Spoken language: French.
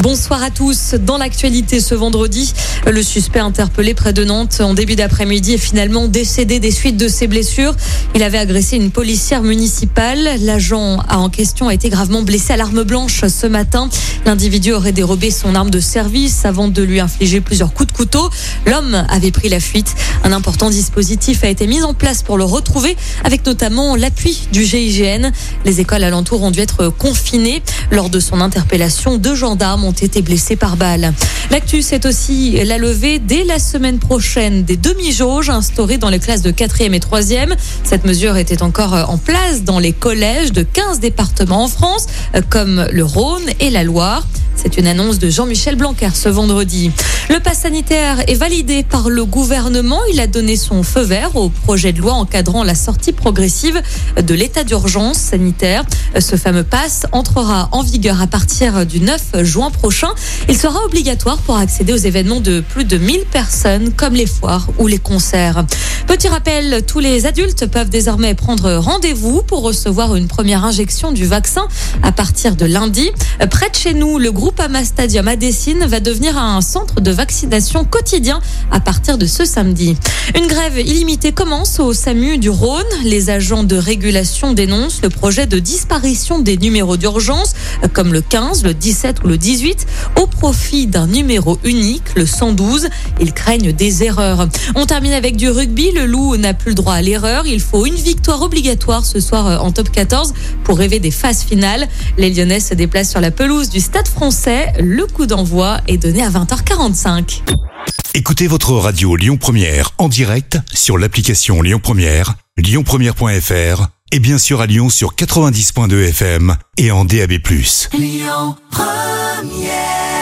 Bonsoir à tous. Dans l'actualité ce vendredi, le suspect interpellé près de Nantes en début d'après-midi est finalement décédé des suites de ses blessures. Il avait agressé une policière municipale. L'agent en question a été gravement blessé à l'arme blanche ce matin. L'individu aurait dérobé son arme de service avant de lui infliger plusieurs coups de couteau. L'homme avait pris la fuite. Un important dispositif a été mis en place pour le retrouver, avec notamment l'appui du GIGN. Les écoles alentours ont dû être confinées. Lors de son interpellation, deux gendarmes été blessés par balle. L'actu, c'est aussi la levée dès la semaine prochaine des demi-jauges instaurées dans les classes de 4e et 3e. Cette mesure était encore en place dans les collèges de 15 départements en France, comme le Rhône et la Loire. C'est une annonce de Jean-Michel Blanquer ce vendredi. Le pass sanitaire est validé par le gouvernement. Il a donné son feu vert au projet de loi encadrant la sortie progressive de l'état d'urgence sanitaire. Ce fameux pass entrera en vigueur à partir du 9 juin prochain. Il sera obligatoire pour accéder aux événements de plus de 1000 personnes comme les foires ou les concerts. Petit rappel, tous les adultes peuvent désormais prendre rendez-vous pour recevoir une première injection du vaccin à partir de lundi. Nous, le groupe Ama Stadium à Dessine va devenir un centre de vaccination quotidien à partir de ce samedi. Une grève illimitée commence au SAMU du Rhône. Les agents de régulation dénoncent le projet de disparition des numéros d'urgence comme le 15, le 17 ou le 18 au profit d'un numéro unique, le 112. Ils craignent des erreurs. On termine avec du rugby. Le Loup n'a plus le droit à l'erreur. Il faut une victoire obligatoire ce soir en top 14 pour rêver des phases finales. Les Lyonnais se déplacent sur la pelouse du Stade français. Le coup d'envoi est donné à 20h45. Écoutez votre radio Lyon Première en direct sur l'application Lyon Première, lyonpremière.fr et bien sûr à Lyon sur 90.2 FM et en DAB+. Lyon Première